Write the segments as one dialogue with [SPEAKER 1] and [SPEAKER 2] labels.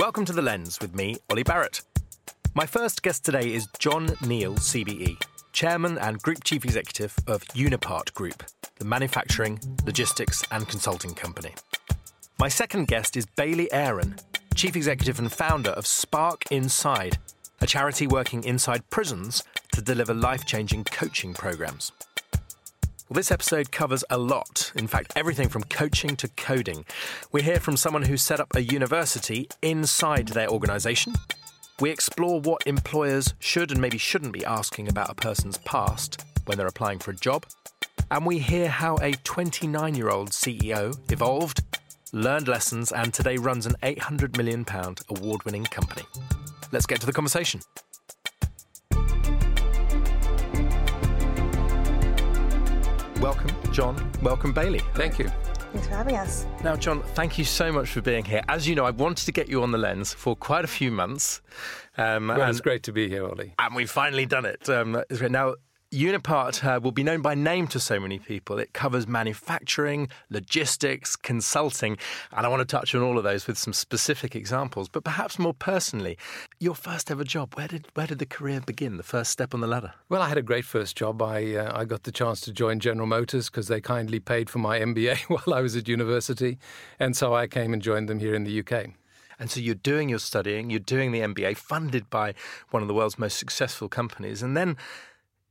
[SPEAKER 1] Welcome to The Lens with me, Oli Barrett. My first guest today is John Neill, CBE, Chairman and Group Chief Executive of Unipart Group, the manufacturing, logistics, and consulting company. My second guest is Baillie Aaron, Chief Executive and founder of Spark Inside, a charity working inside prisons to deliver life changing coaching programs. Well, this episode covers a lot. In fact, everything from coaching to coding. We hear from someone who set up a university inside their organisation. We explore what employers should and maybe shouldn't be asking about a person's past when they're applying for a job. And we hear how a 29 year old CEO evolved, learned lessons, and today runs an £800 million award winning company. Let's get to the conversation. Welcome, John. Welcome, Baillie.
[SPEAKER 2] Thank you.
[SPEAKER 3] Thanks for having us.
[SPEAKER 1] Now, John, thank you so much for being here. As you know, I wanted to get you on the lens for quite a few months.
[SPEAKER 2] Um, well, and, it's great to be here, Oli.
[SPEAKER 1] And we've finally done it. Um, now, Unipart uh, will be known by name to so many people. It covers manufacturing, logistics, consulting, and I want to touch on all of those with some specific examples. But perhaps more personally, your first ever job. Where did where did the career begin? The first step on the ladder.
[SPEAKER 2] Well, I had a great first job. I uh, I got the chance to join General Motors because they kindly paid for my MBA while I was at university, and so I came and joined them here in the UK.
[SPEAKER 1] And so you're doing your studying, you're doing the MBA, funded by one of the world's most successful companies, and then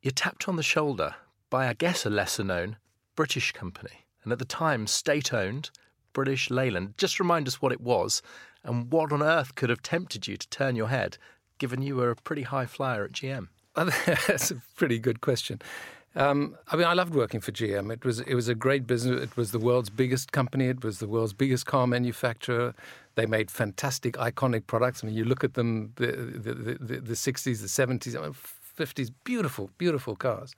[SPEAKER 1] you're tapped on the shoulder by, I guess, a lesser known British company. And at the time, state owned British Leyland. Just remind us what it was and what on earth could have tempted you to turn your head, given you were a pretty high flyer at GM.
[SPEAKER 2] That's a pretty good question. Um, I mean, I loved working for GM. It was it was a great business. It was the world's biggest company. It was the world's biggest car manufacturer. They made fantastic, iconic products. I mean, you look at them, the the, the, the 60s, the 70s. I mean, 50s, beautiful, beautiful cars.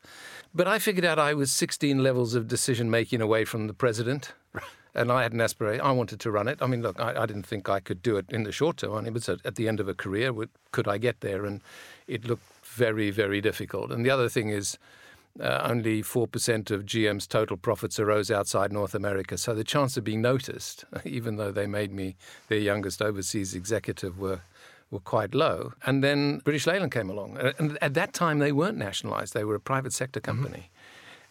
[SPEAKER 2] But I figured out I was 16 levels of decision making away from the president. and I had an aspiration. I wanted to run it. I mean, look, I, I, didn't think I could do it in the short term. I mean, it was at, the end of a career. Could I get there? And it looked very, very difficult. And the other thing is, uh, only 4% of GM's total profits arose outside North America. So the chance of being noticed, even though they made me their youngest overseas executive, were were quite low. And then British Leyland came along. And at that time, they weren't nationalized, they were a private sector mm-hmm. company. Mm-hmm.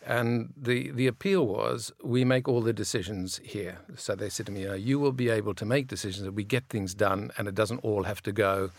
[SPEAKER 2] And the, the appeal was we make all the decisions here. So they said to me, you will be able to make decisions that we get things done and it doesn't all have to go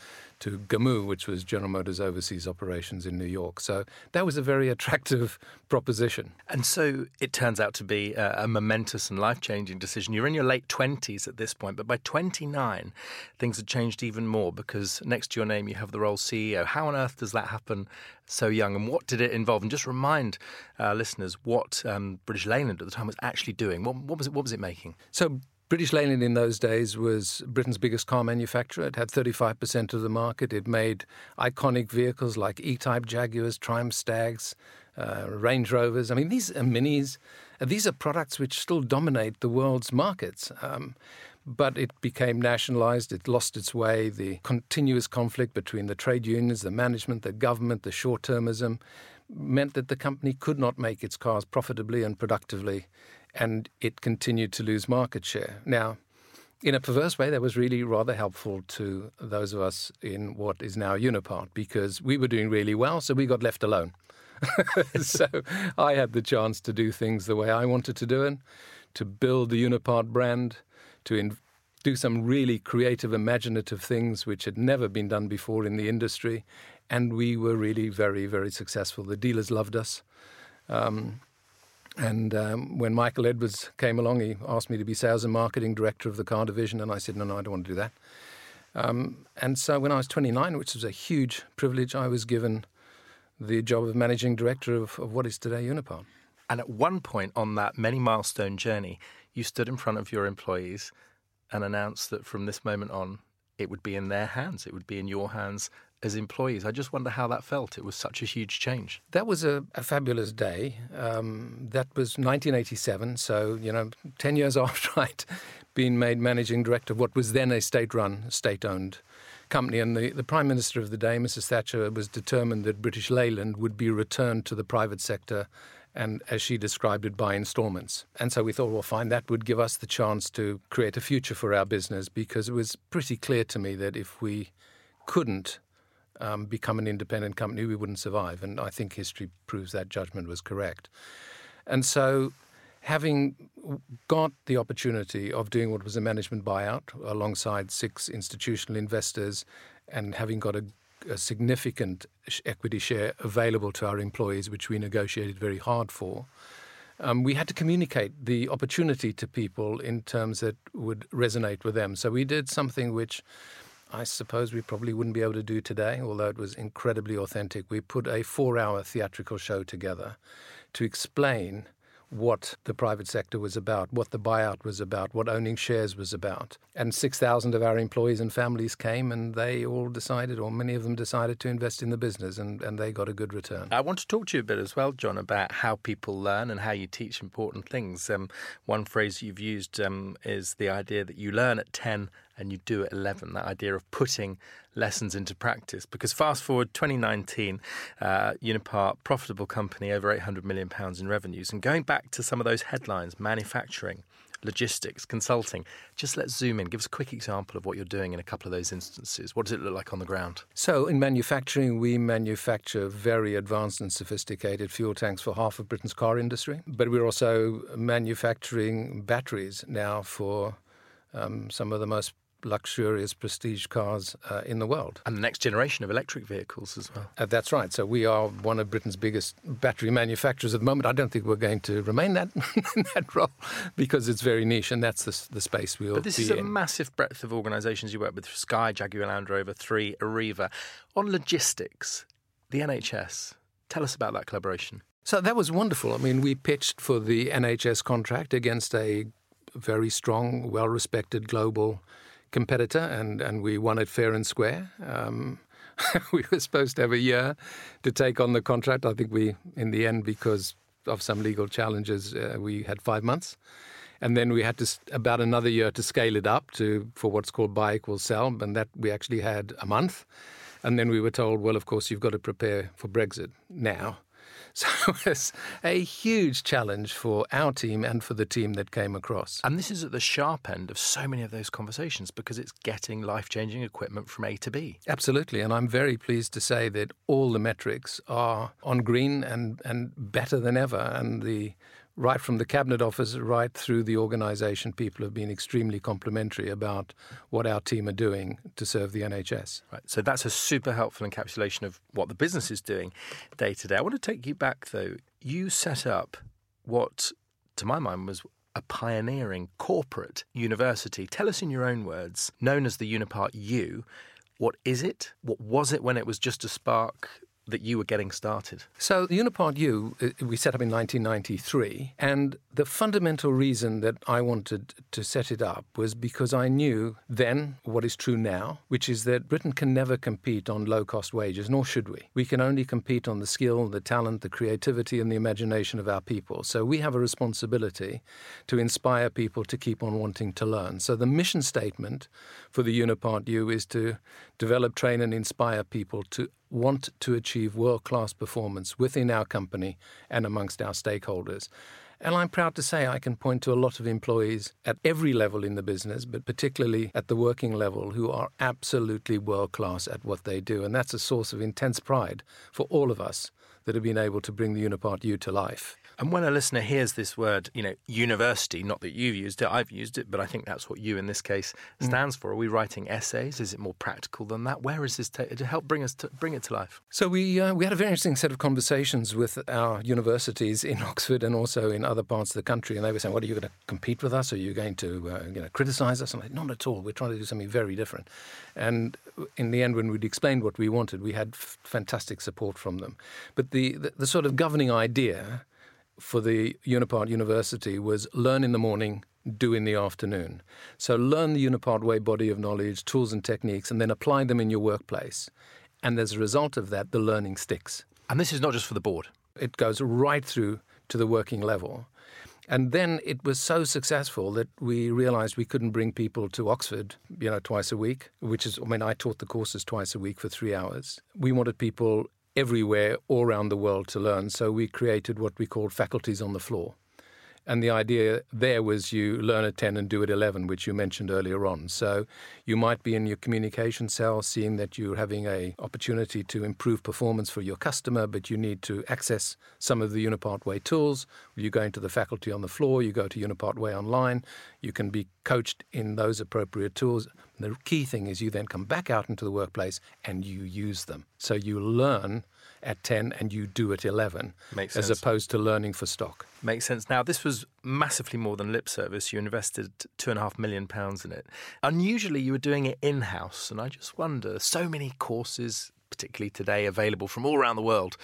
[SPEAKER 2] to GAMU, which was General Motors overseas operations in New York. So that was a very attractive proposition.
[SPEAKER 1] And so it turns out to be a, a momentous and life changing decision. You're in your late 20s at this point, but by 29, things had changed even more because next to your name you have the role CEO. How on earth does that happen so young, and what did it involve? And just remind uh, listeners what um, British Leyland at the time was actually doing. What, what was it? What was it making?
[SPEAKER 2] So British Leyland in those days was Britain's biggest car manufacturer. It had 35% of the market. It made iconic vehicles like E-Type Jaguars, Triumph Stags, uh, Range Rovers. I mean, these are minis. These are products which still dominate the world's markets. Um, but it became nationalized. It lost its way. The continuous conflict between the trade unions, the management, the government, the short termism meant that the company could not make its cars profitably and productively and it continued to lose market share. Now, in a perverse way, that was really rather helpful to those of us in what is now Unipart because we were doing really well, so we got left alone. so I had the chance to do things the way I wanted to do it, to build the Unipart brand, to in, do some really creative, imaginative things which had never been done before in the industry. And we were really very, very successful. The dealers loved us. Um, and um, when Michael Edwardes came along, he asked me to be sales and marketing director of the car division, and I said, no, no, I don't want to do that. Um, and so when I was 29, which was a huge privilege, I was given the job of managing director of, of what is today Unipart.
[SPEAKER 1] And at one point on that many milestone journey, you stood in front of your employees and announced that from this moment on, it would be in their hands, it would be in your hands as employees. I just wonder how that felt. It was such a huge change.
[SPEAKER 2] That was a, a fabulous day. Um, that was 1987, so, you know, 10 years after I'd been made managing director of what was then a state run, state owned company. And the, the Prime Minister of the day, Mrs. Thatcher, was determined that British Leyland would be returned to the private sector and as she described it, by installments. And so we thought, well, fine, that would give us the chance to create a future for our business because it was pretty clear to me that if we couldn't um, become an independent company, we wouldn't survive. And I think history proves that judgment was correct. And so, having got the opportunity of doing what was a management buyout alongside six institutional investors and having got a a significant equity share available to our employees, which we negotiated very hard for. Um, we had to communicate the opportunity to people in terms that would resonate with them. So we did something which I suppose we probably wouldn't be able to do today, although it was incredibly authentic. We put a four hour theatrical show together to explain what the private sector was about, what the buyout was about, what owning shares was about. And 6,000 of our employees and families came and they all decided, or many of them decided to invest in the business and, and they got a good return.
[SPEAKER 1] I want to talk to you a bit as well, John, about how people learn and how you teach important things. Um, one phrase you've used um, is the idea that you learn at 10 and you do at 11, that idea of putting lessons into practice. Because fast forward 2019, uh, Unipart, profitable company, over 800 million pounds in revenues. And going back to some of those headlines, manufacturing, logistics, consulting. Just let's zoom in. Give us a quick example of what you're doing in a couple of those instances. What does it look like on the ground?
[SPEAKER 2] So, in manufacturing, we manufacture very advanced and sophisticated fuel tanks for half of Britain's car industry, but we're also manufacturing batteries now for um, some of the most luxurious prestige cars uh, in the world.
[SPEAKER 1] And the next generation of electric vehicles as well. Uh,
[SPEAKER 2] that's right. So we are one of Britain's biggest battery manufacturers at the moment. I don't think we're going to remain that in that role because it's very niche and that's the, the space we'll
[SPEAKER 1] But this is
[SPEAKER 2] in.
[SPEAKER 1] a massive breadth of organisations you work with, Sky, Jaguar Land Rover, Three, Arriva. On logistics, the NHS, tell us about that collaboration.
[SPEAKER 2] So that was wonderful. I mean, we pitched for the NHS contract against a very strong, well respected global competitor, and, and we won it fair and square. Um, we were supposed to have a year to take on the contract. I think we, in the end, because of some legal challenges, uh, we had five months. And then we had to about another year to scale it up to for what's called buy equals sell, and that we actually had a month. And then we were told, well, of course, you've got to prepare for Brexit now. So it's a huge challenge for our team and for the team that came across.
[SPEAKER 1] And this is at the sharp end of so many of those conversations because it's getting life changing equipment from A to B.
[SPEAKER 2] Absolutely. And I'm very pleased to say that all the metrics are on green and, and better than ever. And the right from the cabinet office right through the organisation, people have been extremely complimentary about what our team are doing to serve the NHS.
[SPEAKER 1] Right. So that's a super helpful encapsulation of what the business is doing day to day. I want to take you back though. You set up what, to my mind, was a pioneering corporate university. Tell us in your own words, known as the Unipart U. What is it? What was it when it was just a spark that you were getting started?
[SPEAKER 2] So, Unipart U, uh, we set up in 1993. And the fundamental reason that I wanted to set it up was because I knew then what is true now, which is that Britain can never compete on low cost wages, nor should we. We can only compete on the skill, the talent, the creativity, and the imagination of our people. So, we have a responsibility to inspire people to keep on wanting to learn. So, the mission statement for the Unipart U is to develop, train, and inspire people to want to achieve world class performance within our company and amongst our stakeholders. And I'm proud to say I can point to a lot of employees at every level in the business, but particularly at the working level, who are absolutely world class at what they do. And that's a source of intense pride for all of us that have been able to bring the Unipart U to life.
[SPEAKER 1] And when a listener hears this word, you know, university, not that you've used it, I've used it, but I think that's what you in this case mm. stands mm. for. Are we writing essays? Is it more practical than that? Where is this to help bring us to bring it to life?
[SPEAKER 2] So we uh, we had a very interesting set of conversations with our universities in Oxford and also in other parts of the country, and they were saying, "What are you going to compete with us? Are you going to uh, you know criticize us?" I'm like, "Not at all. We're trying to do something very different." And in the end, when we'd explained what we wanted, we had f- fantastic support from them. But the, the, the sort of governing idea for the Unipart University was learn in the morning, do in the afternoon. So learn the Unipart way body of knowledge, tools and techniques, and then apply them in your workplace. And as a result of that, the learning sticks.
[SPEAKER 1] And this is not just for the board.
[SPEAKER 2] It goes right through to the working level. And then it was so successful that we realized we couldn't bring people to Oxford, you know, twice a week, which is, I mean, I taught the courses twice a week for three hours. We wanted people everywhere all around the world to learn. So we created what we called faculties on the floor. And the idea there was you learn at 10 and do at 11, which you mentioned earlier on. So you might be in your communication cell seeing that you're having a opportunity to improve performance for your customer, but you need to access some of the Unipart Way tools. You go into the faculty on the floor, you go to Unipart Way online, you can be coached in those appropriate tools. The key thing is you then come back out into the workplace and you use them. So you learn at 10 and you do at 11,
[SPEAKER 1] Makes
[SPEAKER 2] as
[SPEAKER 1] sense.
[SPEAKER 2] opposed to learning for stock.
[SPEAKER 1] Makes sense. Now, this was massively more than lip service. You invested two and a half million pounds in it. Unusually, you were doing it in house. And I just wonder so many courses, today, available from all around the world.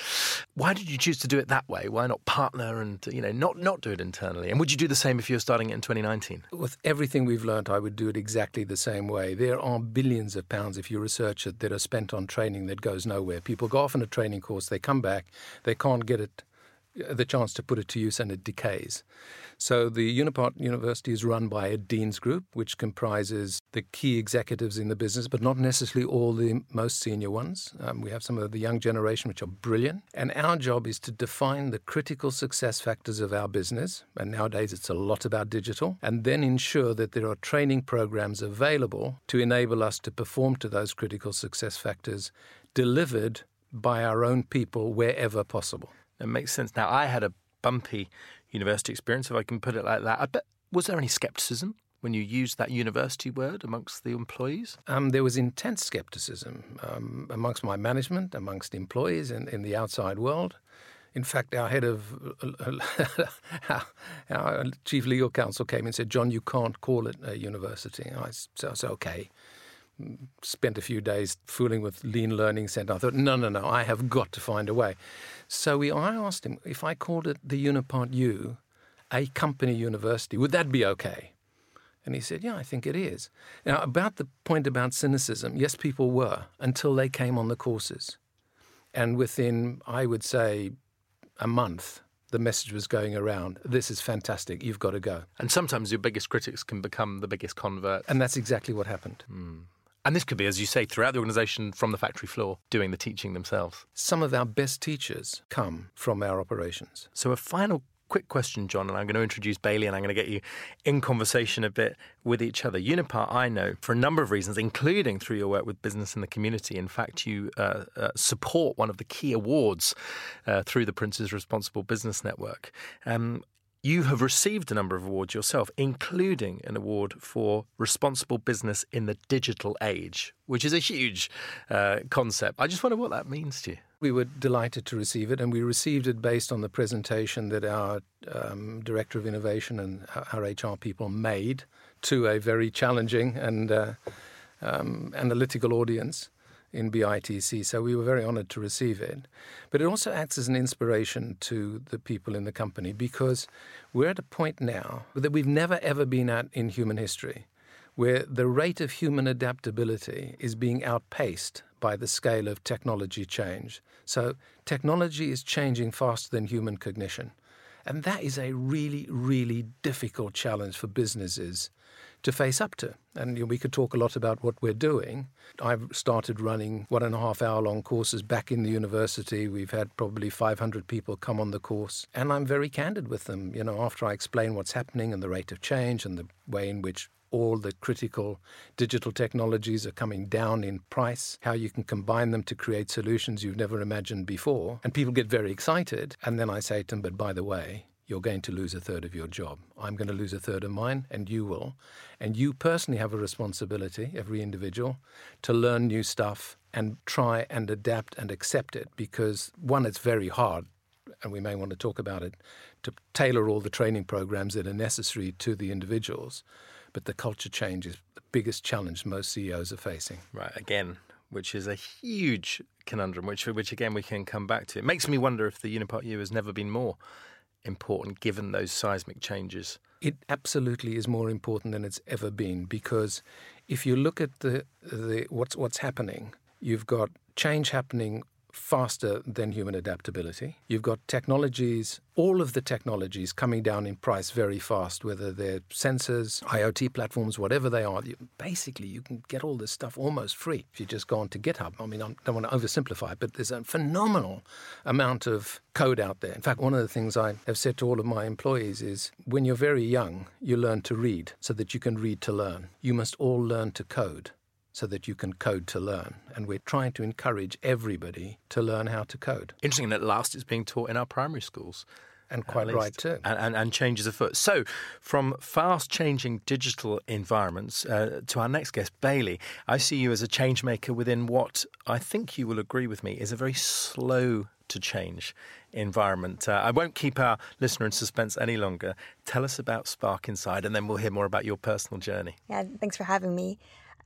[SPEAKER 1] Why did you choose to do it that way? Why not partner and, you know, not, not do it internally? And would you do the same if you were starting it in 2019?
[SPEAKER 2] With everything we've learned, I would do it exactly the same way. There are billions of pounds, if you research it, that are spent on training that goes nowhere. People go off on a training course, they come back, they can't get it the chance to put it to use and it decays. So the Unipart University is run by a dean's group, which comprises the key executives in the business, but not necessarily all the most senior ones. Um, we have some of the young generation, which are brilliant. And our job is to define the critical success factors of our business. And nowadays it's a lot about digital. And then ensure that there are training programs available to enable us to perform to those critical success factors delivered by our own people wherever possible.
[SPEAKER 1] It makes sense. Now, I had a bumpy university experience, if I can put it like that. I bet, was there any skepticism when you used that university word amongst the employees?
[SPEAKER 2] Um, there was intense skepticism um, amongst my management, amongst employees in, in the outside world. In fact, our head of our chief legal counsel came and said, "John, you can't call it a university." I said, "Okay." Spent a few days fooling with Lean Learning Center. I thought, "No, no, no! I have got to find a way." So we, I asked him if I called it the Unipart U, a company university, would that be okay? And he said, Yeah, I think it is. Now, about the point about cynicism, yes, people were until they came on the courses. And within, I would say, a month, the message was going around this is fantastic, you've got to go.
[SPEAKER 1] And sometimes your biggest critics can become the biggest converts.
[SPEAKER 2] And that's exactly what happened.
[SPEAKER 1] Mm. And this could be, as you say, throughout the organisation from the factory floor, doing the teaching themselves.
[SPEAKER 2] Some of our best teachers come from our operations.
[SPEAKER 1] So, a final quick question, John, and I'm going to introduce Baillie and I'm going to get you in conversation a bit with each other. Unipart, I know for a number of reasons, including through your work with business in the community. In fact, you uh, uh, support one of the key awards uh, through the Prince's Responsible Business Network. Um, you have received a number of awards yourself, including an award for responsible business in the digital age, which is a huge uh, concept. I just wonder what that means to you.
[SPEAKER 2] We were delighted to receive it, and we received it based on the presentation that our um, Director of Innovation and our HR people made to a very challenging and uh, um, analytical audience in BITC. So we were very honored to receive it. But it also acts as an inspiration to the people in the company because we're at a point now that we've never ever been at in human history where the rate of human adaptability is being outpaced by the scale of technology change. So technology is changing faster than human cognition. And that is a really, really difficult challenge for businesses to face up to. And you know, we could talk a lot about what we're doing. I've started running one and a half hour long courses back in the university. We've had probably 500 people come on the course. And I'm very candid with them, you know, after I explain what's happening and the rate of change and the way in which all the critical digital technologies are coming down in price, how you can combine them to create solutions you've never imagined before. And people get very excited. And then I say to them, but by the way, you're going to lose a third of your job. I'm going to lose a third of mine, and you will. And you personally have a responsibility, every individual, to learn new stuff and try and adapt and accept it because, one, it's very hard. And we may want to talk about it to tailor all the training programs that are necessary to the individuals. But the culture change is the biggest challenge most CEOs are facing.
[SPEAKER 1] Right, again, which is a huge conundrum, which, which again we can come back to. It makes me wonder if the Unipart U has never been more important given those seismic changes.
[SPEAKER 2] It absolutely is more important than it's ever been because if you look at the, the what's what's happening, you've got change happening faster than human adaptability. You've got technologies, all of the technologies coming down in price very fast, whether they're sensors, IoT platforms, whatever they are. Basically, you can get all this stuff almost free if you just go on to GitHub. I mean, I don't want to oversimplify but there's a phenomenal amount of code out there. In fact, one of the things I have said to all of my employees is when you're very young, you learn to read so that you can read to learn. You must all learn to code so that you can code to learn. And we're trying to encourage everybody to learn how to code.
[SPEAKER 1] Interesting that last is being taught in our primary schools.
[SPEAKER 2] And quite right too.
[SPEAKER 1] And, and, and, changes afoot. So, from fast changing digital environments uh, to our next guest, Baillie, I see you as a change maker within what I think you will agree with me is a very slow to change environment. Uh, I won't keep our listener in suspense any longer. Tell us about Spark Inside, and then we'll hear more about your personal journey.
[SPEAKER 3] Yeah, thanks for having me.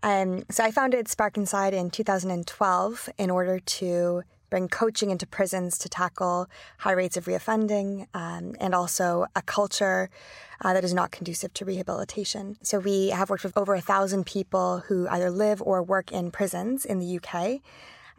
[SPEAKER 3] Um, so I founded Spark Inside in 2012 in order to bring coaching into prisons to tackle high rates of reoffending um, and also a culture uh, that is not conducive to rehabilitation. So we have worked with over a thousand people who either live or work in prisons in the UK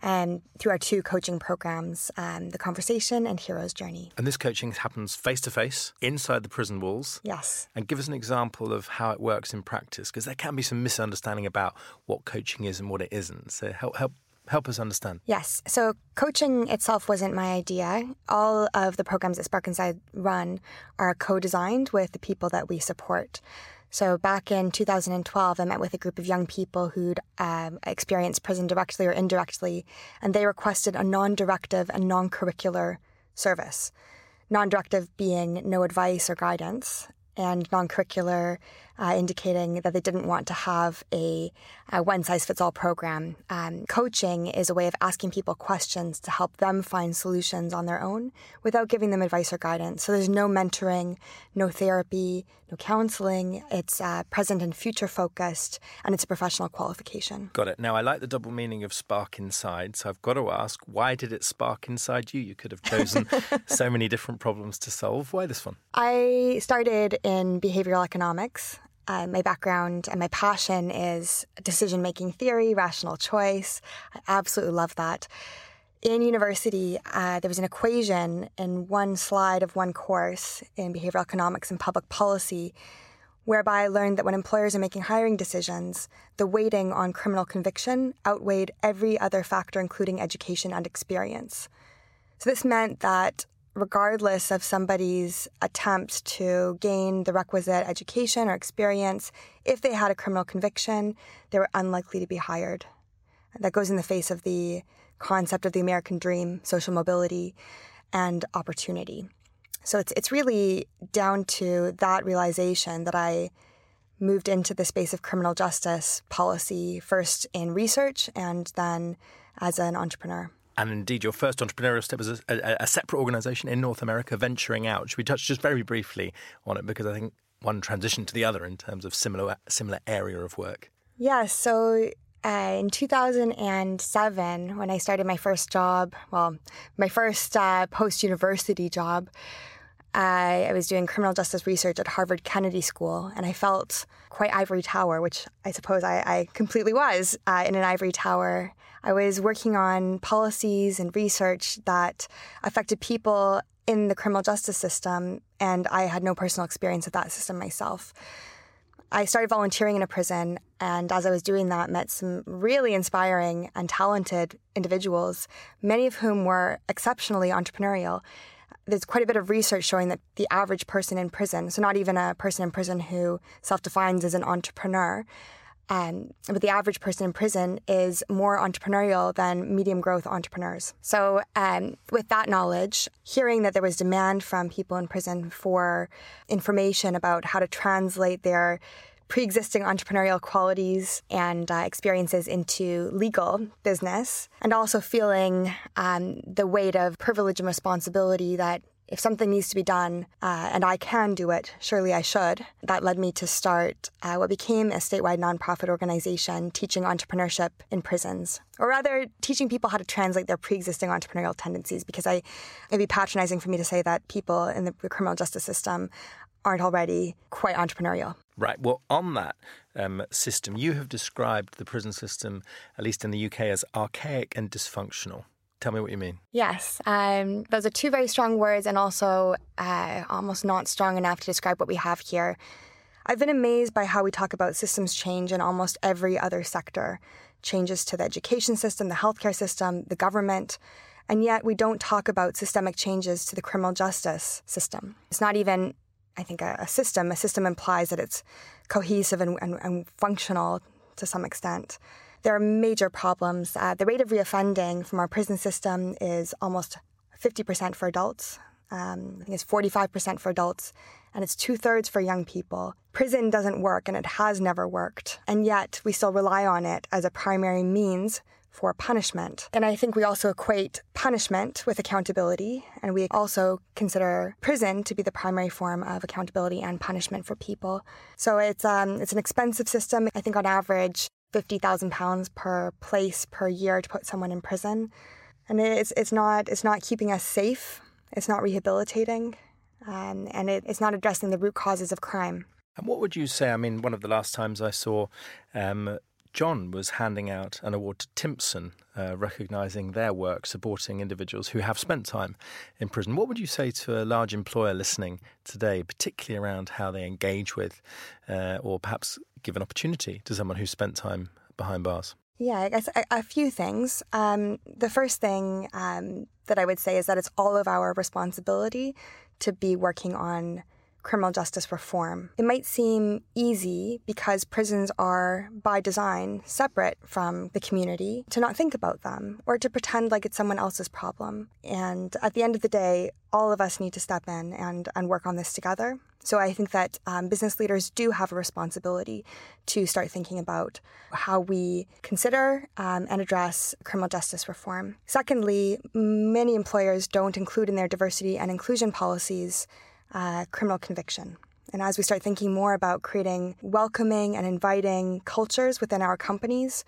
[SPEAKER 3] and through our two coaching programs, um, The Conversation and Hero's Journey.
[SPEAKER 1] And this coaching happens face to face inside the prison walls.
[SPEAKER 3] Yes.
[SPEAKER 1] And give us an example of how it works in practice, because there can be some misunderstanding about what coaching is and what it isn't. So help help help us understand.
[SPEAKER 3] Yes. So coaching itself wasn't my idea. All of the programs that Spark Inside run are co-designed with the people that we support. So back in 2012, I met with a group of young people who'd um, experienced prison directly or indirectly, and they requested a non-directive and non-curricular service. Non-directive being no advice or guidance, and non-curricular uh, indicating that they didn't want to have a, a one size fits all program. Um, coaching is a way of asking people questions to help them find solutions on their own without giving them advice or guidance. So there's no mentoring, no therapy, no counseling. It's uh, present and future focused, and it's a professional qualification.
[SPEAKER 1] Got it. Now, I like the double meaning of spark inside. So I've got to ask, why did it spark inside you? You could have chosen so many different problems to solve. Why this one?
[SPEAKER 3] I started in behavioral economics. Uh, my background and my passion is decision making theory, rational choice. I absolutely love that. In university, uh, there was an equation in one slide of one course in behavioral economics and public policy whereby I learned that when employers are making hiring decisions, the weighting on criminal conviction outweighed every other factor, including education and experience. So this meant that regardless of somebody's attempts to gain the requisite education or experience, if they had a criminal conviction, they were unlikely to be hired. That goes in the face of the concept of the American dream, social mobility, and opportunity. So it's it's really down to that realization that I moved into the space of criminal justice policy first in research and then as an entrepreneur
[SPEAKER 1] and indeed your first entrepreneurial step was a, a, a, separate organization in North America, venturing out. Should we touch just very briefly on it because I think one transitioned to the other in terms of similar similar area of work.
[SPEAKER 3] Yeah. So uh, in 2007, when I started my first job, well, my first uh, post university job. I, I was doing criminal justice research at Harvard Kennedy School, and I felt quite ivory tower, which I suppose I, I completely was uh, in an ivory tower I was working on policies and research that affected people in the criminal justice system, and I had no personal experience of that system myself. I started volunteering in a prison, and as I was doing that, met some really inspiring and talented individuals, many of whom were exceptionally entrepreneurial. There's quite a bit of research showing that the average person in prison, so not even a person in prison who self defines as an entrepreneur, um, but the average person in prison is more entrepreneurial than medium growth entrepreneurs. So, um, with that knowledge, hearing that there was demand from people in prison for information about how to translate their pre-existing entrepreneurial qualities and uh, experiences into legal business and also feeling um, the weight of privilege and responsibility that if something needs to be done uh, and I can do it, surely I should. That led me to start uh, what became a statewide nonprofit organization teaching entrepreneurship in prisons, or rather, teaching people how to translate their pre existing entrepreneurial tendencies. Because I, it'd be patronizing for me to say that people in the criminal justice system aren't already quite entrepreneurial.
[SPEAKER 1] Right. Well, on that um, system, you have described the prison system, at least in the UK, as archaic and dysfunctional. Tell me what you mean.
[SPEAKER 3] Yes, um, those are two very strong words, and also uh, almost not strong enough to describe what we have here. I've been amazed by how we talk about systems change in almost every other sector changes to the education system, the healthcare system, the government. And yet we don't talk about systemic changes to the criminal justice system. It's not even, I think, a, a system. A system implies that it's cohesive and, and, and, functional to some extent. There are major problems. Uh, the rate of reoffending from our prison system is almost 50% for adults. Um, I think it's 45% for adults and it's two thirds for young people. Prison doesn't work and it has never worked. And yet we still rely on it as a primary means for punishment. And I think we also equate punishment with accountability, and we also consider prison to be the primary form of accountability and punishment for people. So it's um, it's an expensive system. I think on average, fifty thousand pounds per place per year to put someone in prison, and it's it's not it's not keeping us safe. It's not rehabilitating um, and it, it's not addressing the root causes of crime.
[SPEAKER 1] And what would you say? I mean, one of the last times I saw um, John was handing out an award to Timpson, uh, recognising their work supporting individuals who have spent time in prison. What would you say to a large employer listening today, particularly around how they engage with uh, or perhaps give an opportunity to someone who spent time behind bars?
[SPEAKER 3] Yeah, I guess a, a few things. Um, the first thing um, that I would say is that it's all of our responsibility to be working on criminal justice reform. It might seem easy because prisons are, by design, separate from the community to not think about them or to pretend like it's someone else's problem. And at the end of the day, all of us need to step in and, and work on this together. So I think that um, business leaders do have a responsibility to start thinking about how we consider um, and address criminal justice reform. Secondly, many employers don't include in their diversity and inclusion policies uh, criminal conviction. And as we start thinking more about creating welcoming and inviting cultures within our companies,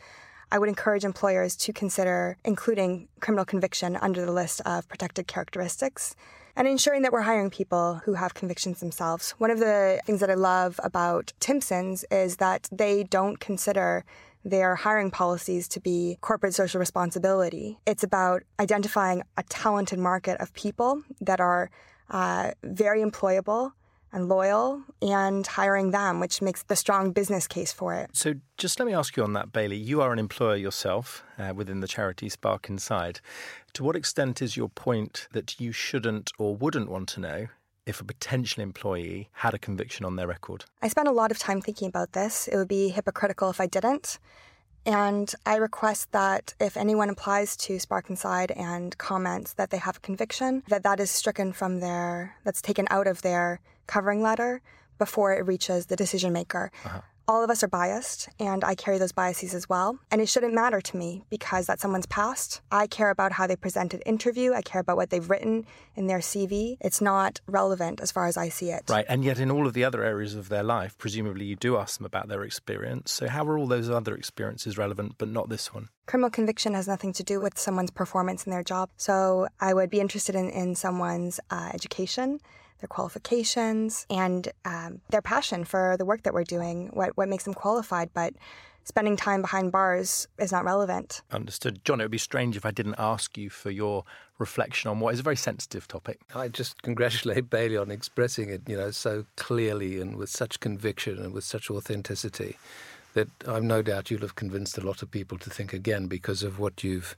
[SPEAKER 3] I would encourage employers to consider including criminal conviction under the list of protected characteristics and ensuring that we're hiring people who have convictions themselves. One of the things that I love about Timpson's is that they don't consider their hiring policies to be corporate social responsibility. It's about identifying a talented market of people that are uh, very employable and loyal and hiring them, which makes the strong business case for it.
[SPEAKER 1] So, just let me ask you on that, Baillie. You are an employer yourself uh, within the charity Spark Inside. To what extent is your point that you shouldn't or wouldn't want to know if a potential employee had a conviction on their record?
[SPEAKER 3] I spent a lot of time thinking about this. It would be hypocritical if I didn't. And I request that if anyone applies to Spark Inside and comments that they have a conviction, that that is stricken from their, that's taken out of their covering letter before it reaches the decision maker. Uh-huh all of us are biased, and I carry those biases as well. And it shouldn't matter to me because that's someone's past. I care about how they presented interview. I care about what they've written in their CV. It's not relevant as far as I see it.
[SPEAKER 1] Right. And yet, in all of the other areas of their life, presumably you do ask them about their experience. So, how are all those other experiences relevant, but not this one?
[SPEAKER 3] Criminal conviction has nothing to do with someone's performance in their job. So, I would be interested in, in someone's uh, education their qualifications, and um, their passion for the work that we're doing, what, what makes them qualified. But spending time behind bars is not relevant.
[SPEAKER 1] Understood. John, it would be strange if I didn't ask you for your reflection on what is a very sensitive topic.
[SPEAKER 2] I just congratulate Baillie on expressing it, you know, so clearly and with such conviction and with such authenticity that I've no doubt you'll have convinced a lot of people to think again because of what you've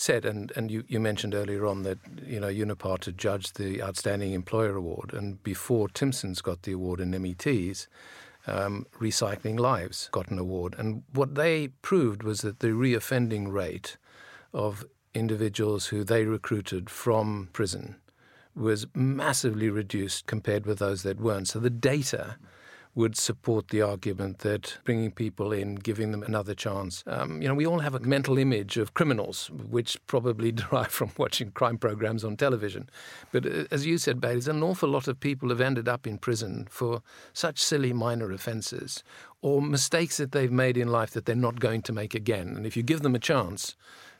[SPEAKER 2] said, and, and you, you mentioned earlier on that you know Unipart had judged the Outstanding Employer Award, and before Timpson's got the award in METs, um, Recycling Lives got an award, and what they proved was that the reoffending rate of individuals who they recruited from prison was massively reduced compared with those that weren't. So the data would support the argument that bringing people in, giving them another chance. Um, you know, we all have a mental image of criminals, which probably derive from watching crime programs on television. But uh, as you said, Baillie, an awful lot of people have ended up in prison for such silly minor offences or mistakes that they've made in life that they're not going to make again. And if you give them a chance,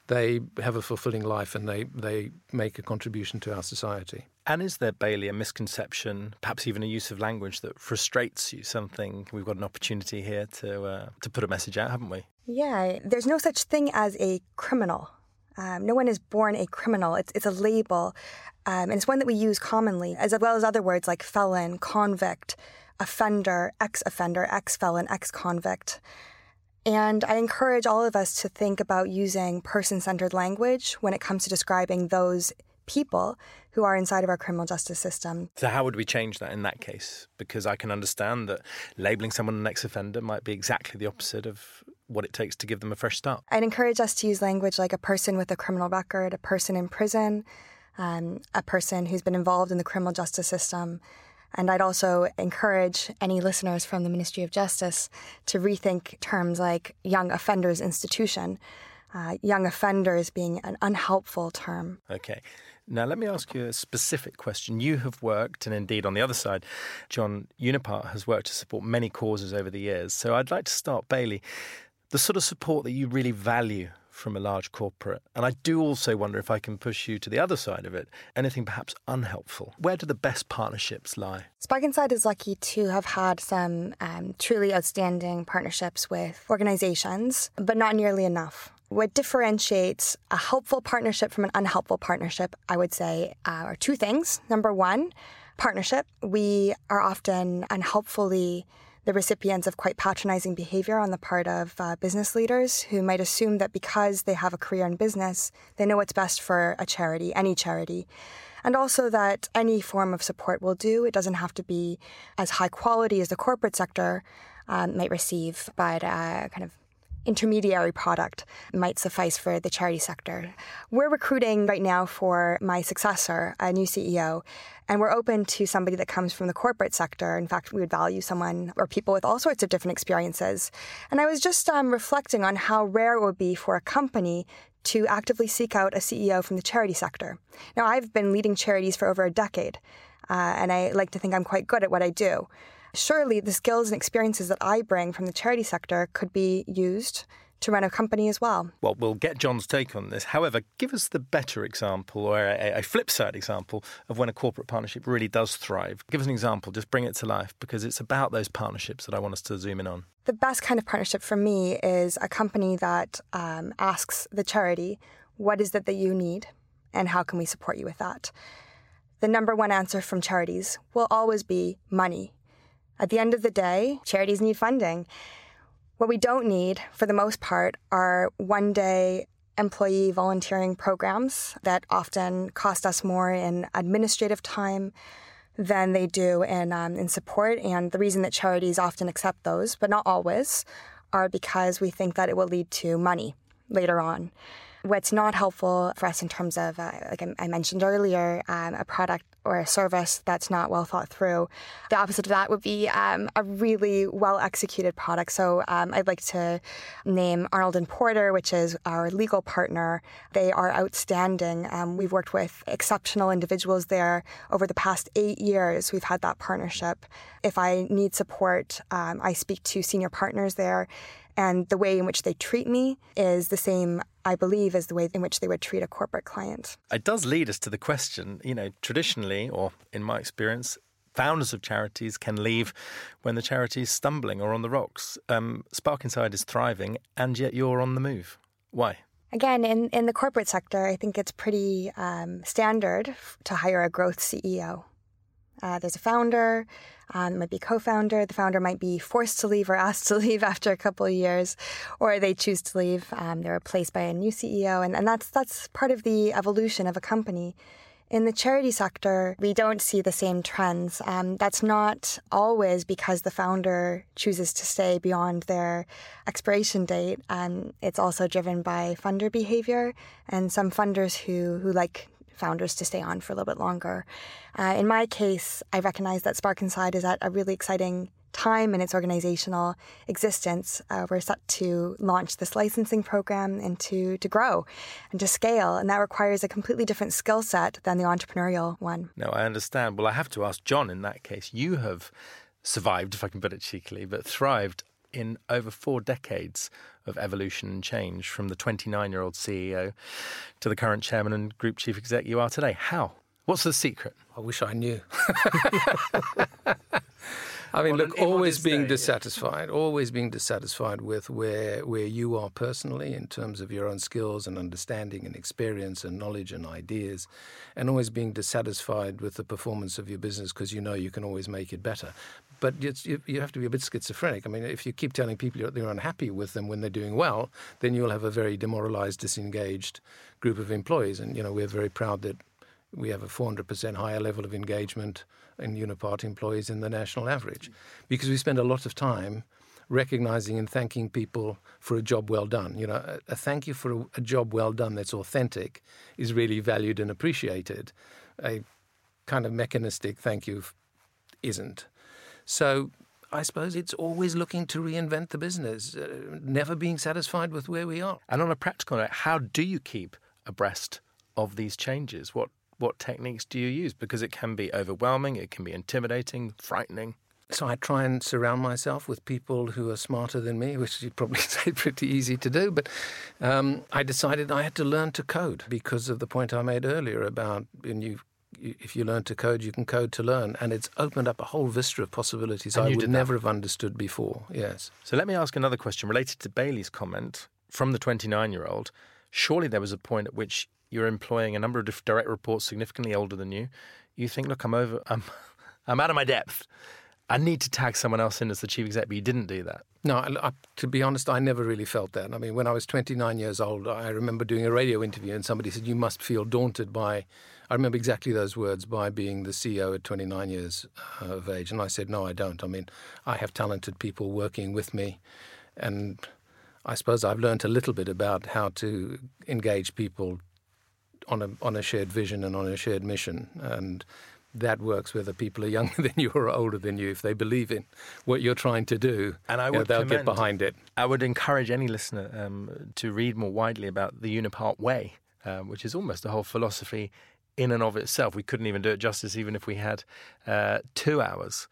[SPEAKER 2] they have a fulfilling life and they, they make a contribution to our society.
[SPEAKER 1] And is there, Baillie, a misconception, perhaps even a use of language that frustrates you? Something we've got an opportunity here to uh, to put a message out, haven't we?
[SPEAKER 3] Yeah, there's no such thing as a criminal. Um, no one is born a criminal. It's, it's a label, um, and it's one that we use commonly, as well as other words like felon, convict, offender, ex offender, ex felon, ex convict. And I encourage all of us to think about using person centered language when it comes to describing those people who are inside of our criminal justice system.
[SPEAKER 1] So, how would we change that in that case? Because I can understand that labeling someone an ex offender might be exactly the opposite of what it takes to give them a fresh start.
[SPEAKER 3] I'd encourage us to use language like a person with a criminal record, a person in prison, um, a person who's been involved in the criminal justice system. And I'd also encourage any listeners from the Ministry of Justice to rethink terms like young offenders institution, uh, young offenders being an unhelpful term.
[SPEAKER 1] Okay. Now, let me ask you a specific question. You have worked, and indeed on the other side, John Unipart has worked to support many causes over the years. So I'd like to start, Baillie, the sort of support that you really value from a large corporate. And I do also wonder if I can push you to the other side of it, anything perhaps unhelpful. Where do the best partnerships lie?
[SPEAKER 3] Spark Inside is lucky to have had some um, truly outstanding partnerships with organizations, but not nearly enough. What differentiates a helpful partnership from an unhelpful partnership, I would say, uh, are two things. Number one, partnership. We are often unhelpfully the recipients of quite patronizing behavior on the part of uh, business leaders who might assume that because they have a career in business, they know what's best for a charity, any charity. And also that any form of support will do. It doesn't have to be as high quality as the corporate sector um, might receive, but uh, kind of intermediary product might suffice for the charity sector. We're recruiting right now for my successor, a new CEO, and we're open to somebody that comes from the corporate sector. In fact, we would value someone or people with all sorts of different experiences. And I was just um, reflecting on how rare it would be for a company to actively seek out a CEO from the charity sector. Now, I've been leading charities for over a decade, uh, and I like to think I'm quite good at what I do surely the skills and experiences that I bring from the charity sector could be used to run a company as well.
[SPEAKER 1] Well, we'll get John's take on this. However, give us the better example or a, a, flip side example of when a corporate partnership really does thrive. Give us an example, just bring it to life because it's about those partnerships that I want us to zoom in on.
[SPEAKER 3] The best kind of partnership for me is a company that um, asks the charity, What is it that you need? And how can we support you with that? The number one answer from charities will always be money at the end of the day, charities need funding. What we don't need, for the most part, are one day employee volunteering programs that often cost us more in administrative time than they do in, um, in support. And the reason that charities often accept those, but not always, are because we think that it will lead to money later on. What's not helpful for us in terms of, uh, like I mentioned earlier, um, a product or a service that's not well thought through. The opposite of that would be um, a really well executed product. So um, I'd like to name Arnold and Porter, which is our legal partner. They are outstanding. Um, we've worked with exceptional individuals there over the past eight years. We've had that partnership. If I need support, um, I speak to senior partners there and the way in which they treat me is the same, I believe, as the way in which they would treat a corporate client.
[SPEAKER 1] It does lead us to the question, you know, traditionally, or in my experience, founders of charities can leave when the charity is stumbling or on the rocks. Um, Spark Inside is thriving, and yet you're on the move. Why?
[SPEAKER 3] Again, in, in the corporate sector, I think it's pretty um, standard to hire a growth CEO. Uh, there's a founder, um, might be co-founder. The founder might be forced to leave or asked to leave after a couple of years, or they choose to leave. Um, they're replaced by a new CEO, and, and that's that's part of the evolution of a company. In the charity sector, we don't see the same trends. Um, that's not always because the founder chooses to stay beyond their expiration date. Um, it's also driven by funder behavior and some funders who, who like founders to stay on for a little bit longer. Uh, in my case, I recognize that Spark Inside is at a really exciting time in its organizational existence. Uh, we're set to launch this licensing program and to, to grow and to scale. And that requires a completely different skill set than the entrepreneurial one.
[SPEAKER 1] No, I understand. Well, I have to ask John in that case. You have survived, if I can put it cheekily, but thrived in over four decades of evolution and change from the 29 year old CEO to the current chairman and group chief exec you are today. How? What's the secret?
[SPEAKER 2] I wish I knew. I mean, look, always being dissatisfied, always being dissatisfied with where where you are personally in terms of your own skills and understanding and experience and knowledge and ideas, and always being dissatisfied with the performance of your business because you know you can always make it better. But you, you have to be a bit schizophrenic. I mean, if you keep telling people you're, you're unhappy with them when they're doing well, then you'll have a very demoralized, disengaged group of employees. And you know, we're very proud that we have a 400% higher level of engagement in Unipart employees than the national average because we spend a lot of time recognizing and thanking people for a job well done. You know, a, a thank you for a, a job well done that's authentic is really valued and appreciated. A kind of mechanistic thank you isn't. So I suppose it's always looking to reinvent the business, uh, never being satisfied with where we are.
[SPEAKER 1] And on a practical note, how do you keep abreast of these changes? What what techniques do you use? Because it can be overwhelming, it can be intimidating, frightening.
[SPEAKER 2] So I try and surround myself with people who are smarter than me, which you'd probably say pretty easy to do. But um, I decided I had to learn to code because of the point I made earlier about when you. you- If you learn to code, you can code to learn, and it's opened up a whole vista of possibilities I would never have understood before. Yes,
[SPEAKER 1] So let me ask another question related to Baillie's comment from the 29 year old. Surely there was a point at which you're employing a number of direct reports significantly older than you. You think, look, I'm over, I'm, I'm out of my depth. I need to tag someone else in as the chief exec, but you didn't do that.
[SPEAKER 2] No, I, I, to be honest, I never really felt that. I mean, when I was 29 years old, I remember doing a radio interview and somebody said, You must feel daunted by, I remember exactly those words, by being the CEO at 29 years uh, of age. And I said, No, I don't. I mean, I have talented people working with me. And I suppose I've learned a little bit about how to engage people on a, on a shared vision and on a shared mission. And that works whether people are younger than you or older than you. If they believe in what you're trying to do,
[SPEAKER 1] And I
[SPEAKER 2] you know,
[SPEAKER 1] would
[SPEAKER 2] they'll get behind it.
[SPEAKER 1] I would encourage any listener um, to read more widely about the Unipart Way, um, which is almost a whole philosophy in and of itself. We couldn't even do it justice, even if we had uh, two hours.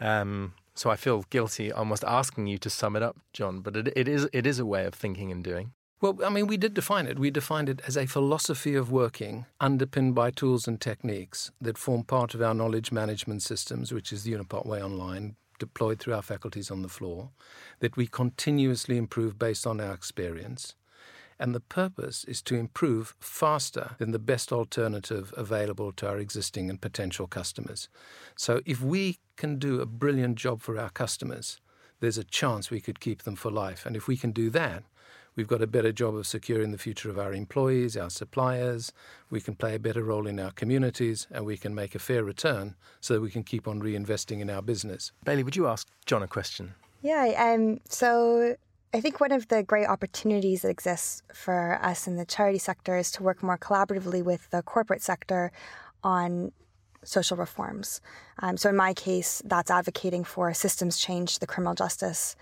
[SPEAKER 1] Um, so I feel guilty almost asking you to sum it up, John. But it, it is it is a way of thinking and doing.
[SPEAKER 2] Well, I mean, we did define it. We defined it as a philosophy of working underpinned by tools and techniques that form part of our knowledge management systems, which is the Unipart Way Online, deployed through our faculties on the floor, that we continuously improve based on our experience. And the purpose is to improve faster than the best alternative available to our existing and potential customers. So if we can do a brilliant job for our customers, there's a chance we could keep them for life. And if we can do that, we've got a better job of securing the future of our employees, our suppliers, we can play a better role in our communities, and we can make a fair return so that we can keep on reinvesting in our business.
[SPEAKER 1] Baillie, would you ask John a question?
[SPEAKER 3] Yeah, um, so I think one of the great opportunities that exists for us in the charity sector is to work more collaboratively with the corporate sector on social reforms. Um, so in my case, that's advocating for systems change to the criminal justice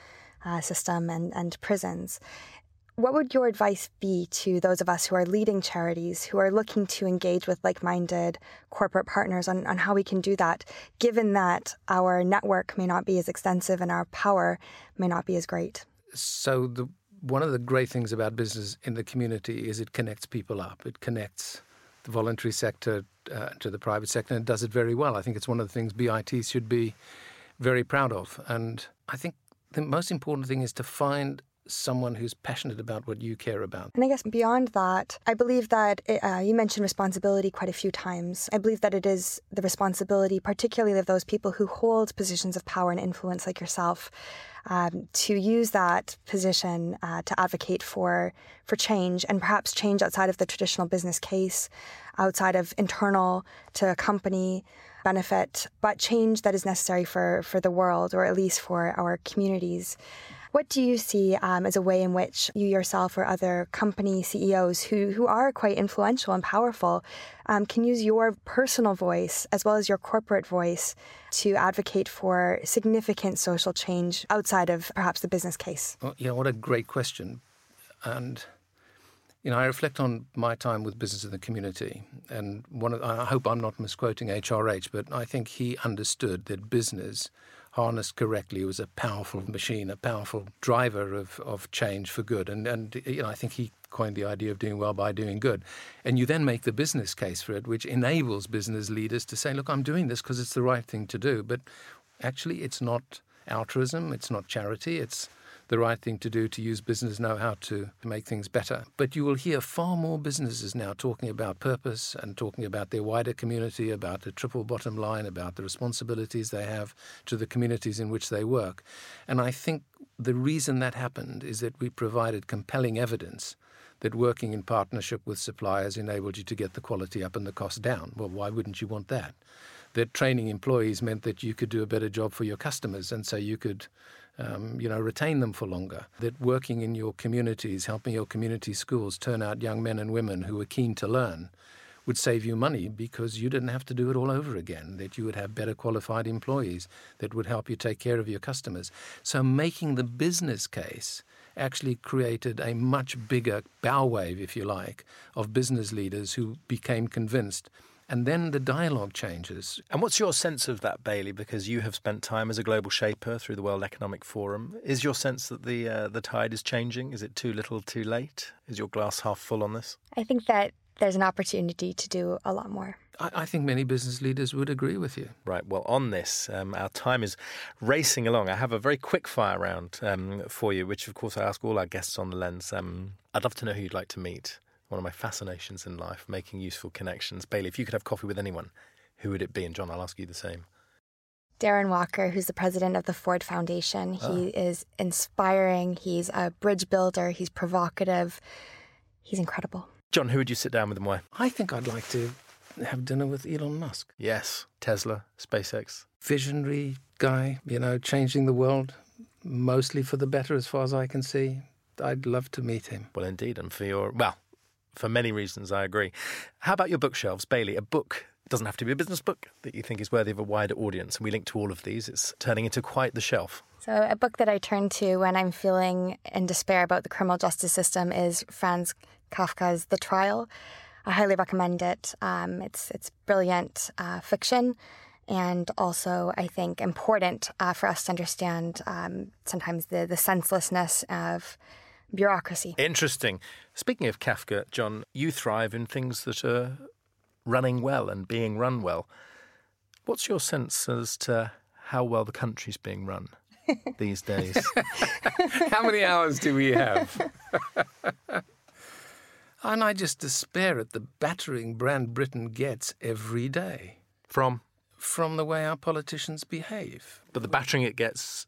[SPEAKER 3] uh, system and, and prisons. What would your advice be to those of us who are leading charities, who are looking to engage with like minded corporate partners on, on how we can do that, given that our network may not be as extensive and our power may not be as great?
[SPEAKER 2] So the one of the great things about business in the community is it connects people up. It connects the voluntary sector uh, to the private sector and does it very well. I think it's one of the things BIT should be very proud of. And I think the most important thing is to find someone who's passionate about what you care about.
[SPEAKER 3] And I guess beyond that, I believe that it, uh, you mentioned responsibility quite a few times. I believe that it is the responsibility, particularly of those people who hold positions of power and influence, like yourself, um, to use that position uh, to advocate for for change and perhaps change outside of the traditional business case, outside of internal to a company benefit, but change that is necessary for for the world or at least for our communities. What do you see um, as a way in which you yourself or other company CEOs who, who are quite influential and powerful um, can use your personal voice as well as your corporate voice to advocate for significant social change outside of perhaps the business case?
[SPEAKER 2] Well, know, what a great question. And, you know, I reflect on my time with business in the community. And one of, I hope I'm not misquoting HRH, but I think he understood that business harnessed correctly was a powerful machine, a powerful driver of, of change for good. And, and you know, I think he coined the idea of doing well by doing good. And you then make the business case for it, which enables business leaders to say, look, I'm doing this because it's the right thing to do. But Actually, it's not altruism, it's not charity, it's the right thing to do to use business know how to, to make things better. But you will hear far more businesses now talking about purpose and talking about their wider community, about the triple bottom line, about the responsibilities they have to the communities in which they work. And I think the reason that happened is that we provided compelling evidence that working in partnership with suppliers enabled you to get the quality up and the cost down. Well, why wouldn't you want that? That training employees meant that you could do a better job for your customers, and so you could um, you know, retain them for longer. That working in your communities, helping your community schools turn out young men and women who are keen to learn would save you money because you didn't have to do it all over again, that you would have better qualified employees that would help you take care of your customers. So making the business case actually created a much bigger bow wave, if you like, of business leaders who became convinced and then the dialogue changes.
[SPEAKER 1] And what's your sense of that, Baillie? Because you have spent time as a global shaper through the World Economic Forum. Is your sense that the uh, the tide is changing? Is it too little, too late? Is your glass half full on this?
[SPEAKER 3] I think that there's an opportunity to do a lot more.
[SPEAKER 2] I, I think many business leaders would agree with you.
[SPEAKER 1] Right. Well, on this, um, our time is racing along. I have a very quick fire round um, for you, which, of course, I ask all our guests on the lens. Um, I'd love to know who you'd like to meet one of my fascinations in life, making useful connections. Baillie, if you could have coffee with anyone, who would it be? And John, I'll ask you the same.
[SPEAKER 3] Darren Walker, who's the president of the Ford Foundation. Oh. He ah. is inspiring. He's a bridge builder. He's provocative. He's incredible.
[SPEAKER 1] John, who would you sit down with and why?
[SPEAKER 2] I think I'd like to have dinner with Elon Musk.
[SPEAKER 1] Yes, Tesla, SpaceX.
[SPEAKER 2] Visionary guy, you know, changing the world mostly for the better as far as I can see. I'd love to meet him.
[SPEAKER 1] Well, indeed. And for your, well, for many reasons, I agree. How about your bookshelves, Baillie? A book doesn't have to be a business book that you think is worthy of a wider audience. And we link to all of these. It's turning into quite the shelf.
[SPEAKER 3] So, a book that I turn to when I'm feeling in despair about the criminal justice system is Franz Kafka's The Trial. I highly recommend it. Um, it's it's brilliant uh, fiction, and also I think important uh, for us to understand um, sometimes the the senselessness of bureaucracy.
[SPEAKER 1] Interesting. Speaking of Kafka, John, you thrive in things that are running well and being run well. What's your sense as to how well the country's being run these days?
[SPEAKER 2] how many hours do we have? and I just despair at the battering brand Britain gets every day.
[SPEAKER 1] From?
[SPEAKER 2] From the way our politicians behave.
[SPEAKER 1] But the battering it gets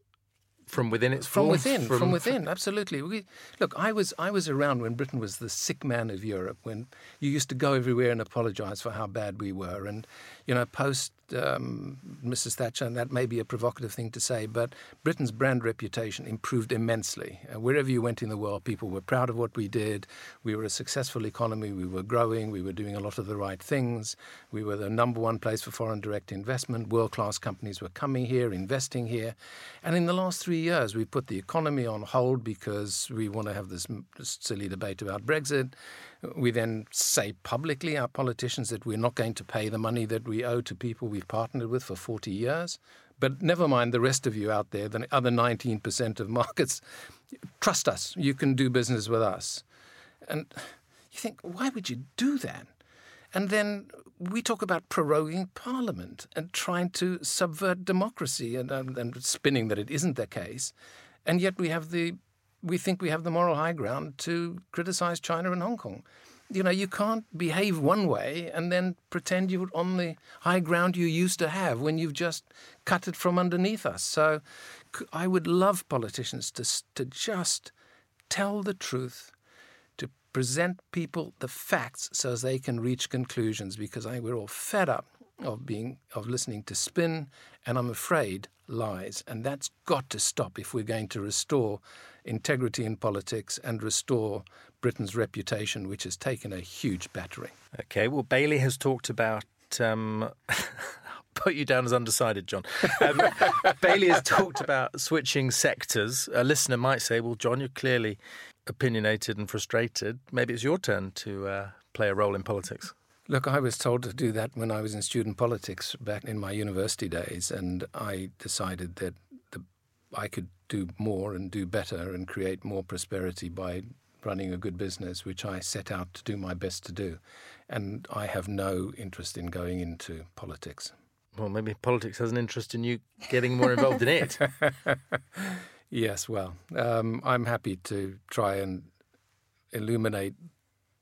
[SPEAKER 1] from within its
[SPEAKER 2] from within from, from within absolutely we, look i was i was around when britain was the sick man of europe when you used to go everywhere and apologize for how bad we were and you know post um, Mrs. Thatcher, and that may be a provocative thing to say, but Britain's brand reputation improved immensely. Uh, wherever you went in the world, people were proud of what we did. We were a successful economy. We were growing. We were doing a lot of the right things. We were the number one place for foreign direct investment. World class companies were coming here, investing here. And in the last three years, we put the economy on hold because we want to have this, silly debate about Brexit. We then say publicly, our politicians, that we're not going to pay the money that we owe to people we've partnered with for 40 years. But never mind the rest of you out there, the other 19% of markets. Trust us, you can do business with us. And you think, why would you do that? And then we talk about proroguing Parliament and trying to subvert democracy and, and, and spinning that it isn't the case. And yet we have the we think we have the moral high ground to criticize China and Hong Kong. You know, you can't behave one way and then pretend you're on the high ground you used to have when you've just cut it from underneath us. So I would love politicians to, to just tell the truth, present people the facts so as they can reach conclusions because I, we're all fed up of being of listening to spin and I'm afraid lies and that's got to stop if we're going to restore integrity in politics and restore Britain's reputation which has taken a huge battering.
[SPEAKER 1] Okay, well Baillie has talked about um, put you down as undecided, John. Um, Baillie has talked about switching sectors. A listener might say, "Well, John, you're clearly opinionated and frustrated. Maybe it's your turn to uh, play a role in politics."
[SPEAKER 2] Look, I was told to do that when I was in student politics back in my university days, and I decided that the, I could do more and do better and create more prosperity by running a good business, which I set out to do my best to do. And I have no interest in going into politics.
[SPEAKER 1] Well, maybe politics has an interest in you getting more involved in it.
[SPEAKER 2] yes, well, um, I'm happy to try and illuminate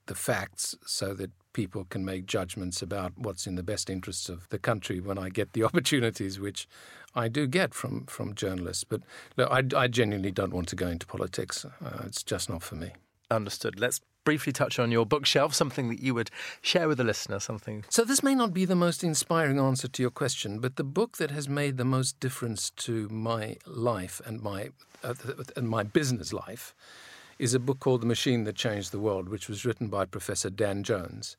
[SPEAKER 2] the facts so that people can make judgments about what's in the best interests of the country when I get the opportunities, which I do get from, from journalists. But look, I, I genuinely don't want to go into politics. Uh, it's just not for me.
[SPEAKER 1] Understood. Let's briefly touch on your bookshelf, something that you would share with the listener, something.
[SPEAKER 2] So, this may not be the most inspiring answer to your question, but the book that has made the most difference to my life and my, uh, and my business life is a book called The Machine That Changed the World, which was written by Professor Dan Jones.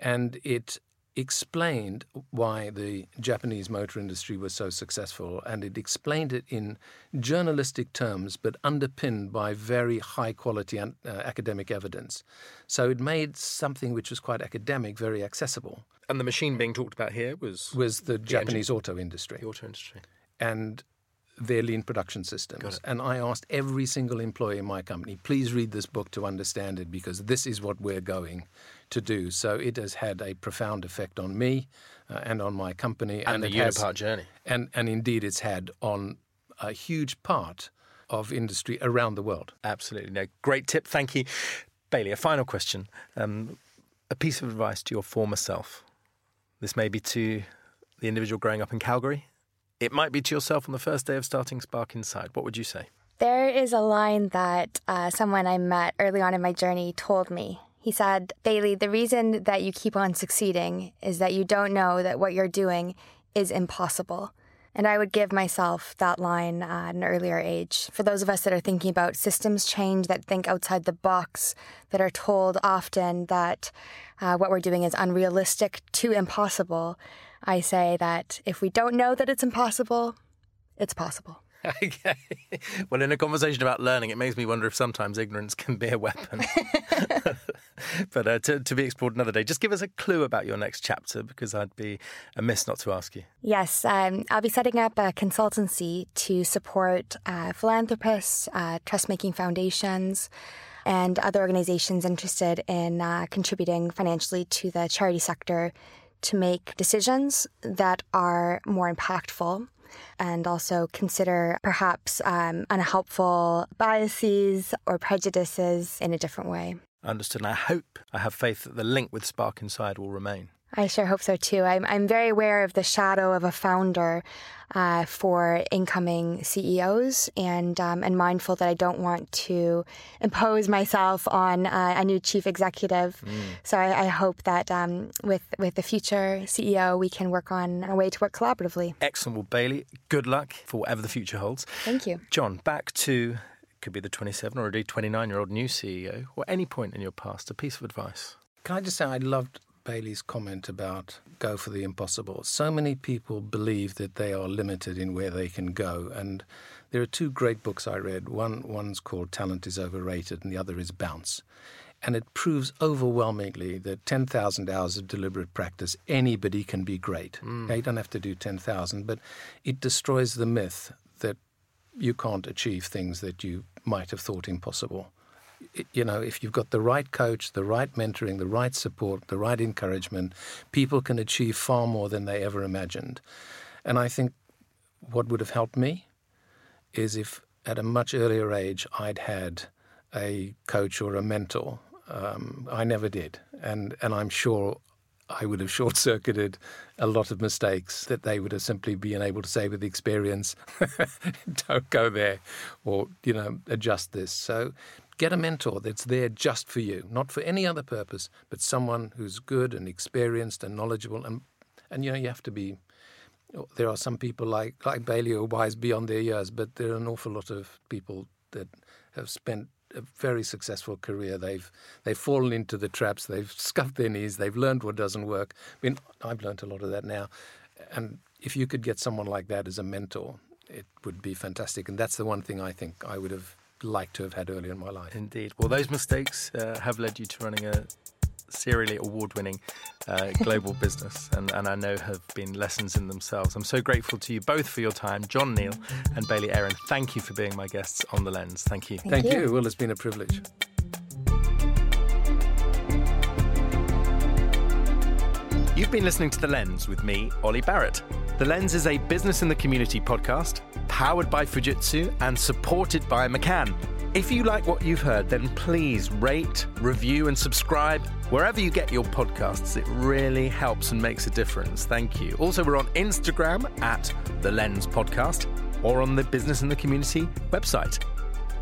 [SPEAKER 2] And it explained why the Japanese motor industry was so successful, and it explained it in journalistic terms, but underpinned by very high quality uh, academic evidence. So it made something which was quite academic very accessible.
[SPEAKER 1] And the machine being talked about here was
[SPEAKER 2] was the, the Japanese engine. auto industry.
[SPEAKER 1] The auto industry.
[SPEAKER 2] And their lean production systems. And I asked every single employee in my company, please read this book to understand it because this is what we're going to do. So it has had a profound effect on me uh, and on my company.
[SPEAKER 1] And, and the Unipart journey.
[SPEAKER 2] And, and indeed, it's had on a huge part of industry around the world.
[SPEAKER 1] Absolutely. No, great tip. Thank you. Baillie, a final question. Um, a piece of advice to your former self. This may be to the individual growing up in Calgary it might be to yourself on the first day of starting Spark Inside. What would you say?
[SPEAKER 3] There is a line that uh, someone I met early on in my journey told me. He said, Baillie, the reason that you keep on succeeding is that you don't know that what you're doing is impossible. And I would give myself that line at an earlier age. For those of us that are thinking about systems change, that think outside the box, that are told often that uh, what we're doing is unrealistic, too impossible, I say that if we don't know that it's impossible, it's possible.
[SPEAKER 1] Okay. Well, in a conversation about learning, it makes me wonder if sometimes ignorance can be a weapon. but uh, to, to be explored another day. Just give us a clue about your next chapter because I'd be amiss not to ask you.
[SPEAKER 3] Yes, um, I'll be setting up a consultancy to support uh, philanthropists, uh, trust making foundations, and other organizations interested in uh, contributing financially to the charity sector to make decisions that are more impactful and also consider perhaps um, unhelpful biases or prejudices in a different way.
[SPEAKER 1] Understood. And I hope, I have faith that the link with Spark Inside will remain.
[SPEAKER 3] I sure hope so too. I'm, I'm very aware of the shadow of a founder uh, for incoming CEOs and um, and mindful that I don't want to impose myself on uh, a new chief executive. Mm. So I, I, hope that um, with with the future CEO we can work on a way to work collaboratively.
[SPEAKER 1] Excellent. Well, Baillie, good luck for whatever the future holds.
[SPEAKER 3] Thank you,
[SPEAKER 1] John. Back to could be the 27 or indeed 29 year old new CEO, or any point in your past, a piece of advice.
[SPEAKER 2] Can I just say I loved Baillie's comment about go for the impossible. So many people believe that they are limited in where they can go. And there are two great books I read. One one's called Talent is Overrated, and the other is Bounce. And it proves overwhelmingly that 10,000 hours of deliberate practice, anybody can be great. Mm. Now, you don't have to do 10,000, but it destroys the myth that you can't achieve things that you might have thought impossible you know, if you've got the right coach, the right mentoring, the right support, the right encouragement, people can achieve far more than they ever imagined. And I think what would have helped me is if at a much earlier age I'd had a coach or a mentor. Um, I never did. And, and I'm sure I would have short circuited a lot of mistakes that they would have simply been able to say with the experience, don't go there or, you know, adjust this. So Get a mentor that's there just for you, not for any other purpose, but someone who's good and experienced and knowledgeable. And, and you know, you have to be. There are some people like, like Baillie who are wise beyond their years, but there are an awful lot of people that have spent a very successful career. They've they've fallen into the traps. They've scuffed their knees. They've learned what doesn't work. I mean, I've learned a lot of that now. And if you could get someone like that as a mentor, it would be fantastic. And that's the one thing I think I would have like to have had earlier in my life.
[SPEAKER 1] Indeed. Well, those mistakes uh, have led you to running a serially award winning uh, global business, and, and I know have been lessons in themselves. I'm so grateful to you both for your time, John Neill and Baillie Aaron. Thank you for being my guests on The Lens. Thank you.
[SPEAKER 3] Thank,
[SPEAKER 2] Thank you. you. Well, it's been a privilege.
[SPEAKER 1] You've been listening to The Lens with me, Oli Barrett. The Lens is a business in the community podcast, powered by Fujitsu and supported by McCann. If you like what you've heard, then please rate, review, and subscribe wherever you get your podcasts. It really helps and makes a difference. Thank you. Also, we're on Instagram at The Lens Podcast or on the Business in the Community website.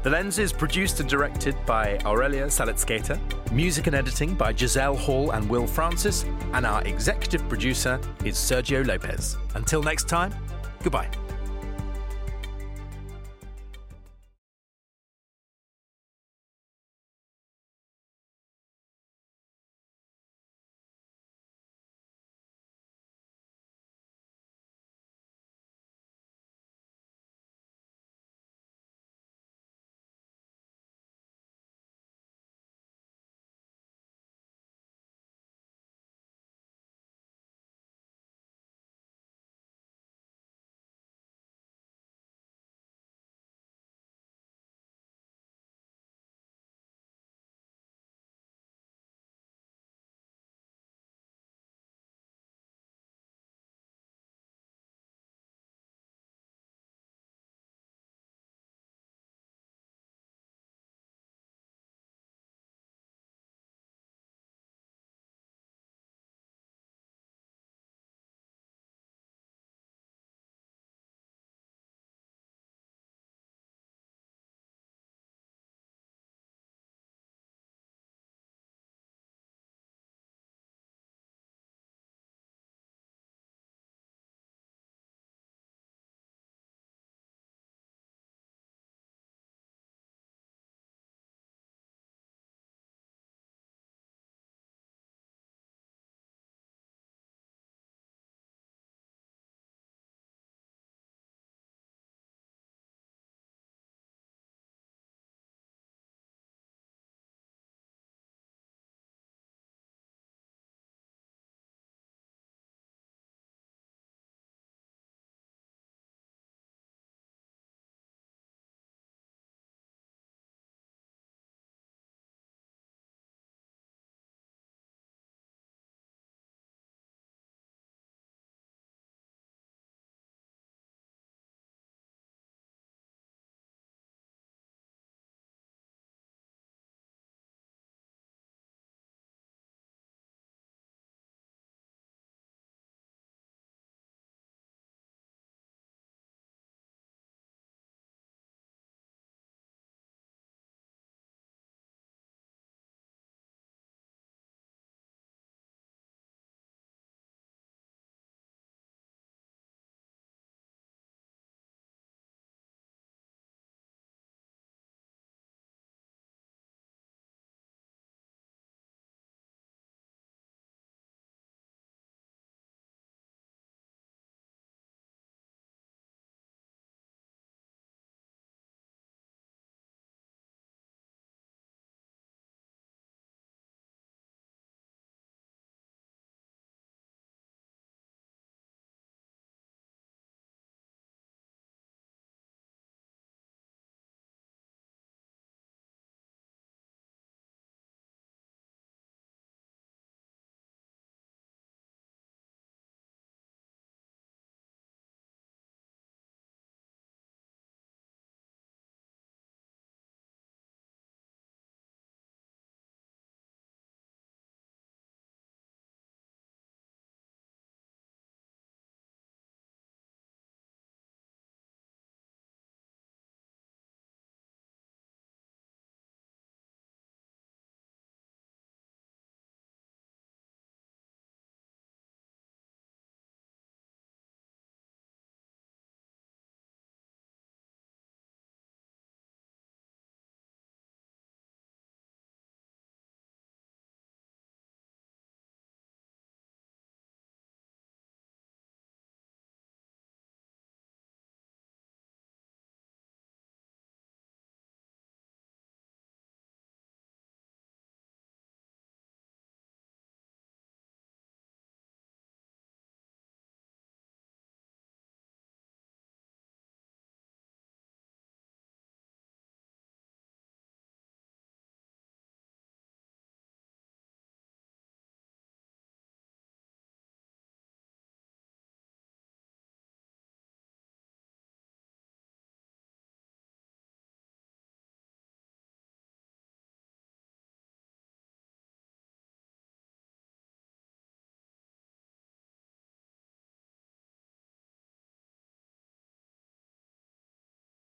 [SPEAKER 1] The Lens is produced and directed by Aurelia Saletskeita, music and editing by Giselle Hall and Will Francis, and our executive producer is Sergio Lopez. Until next time, goodbye.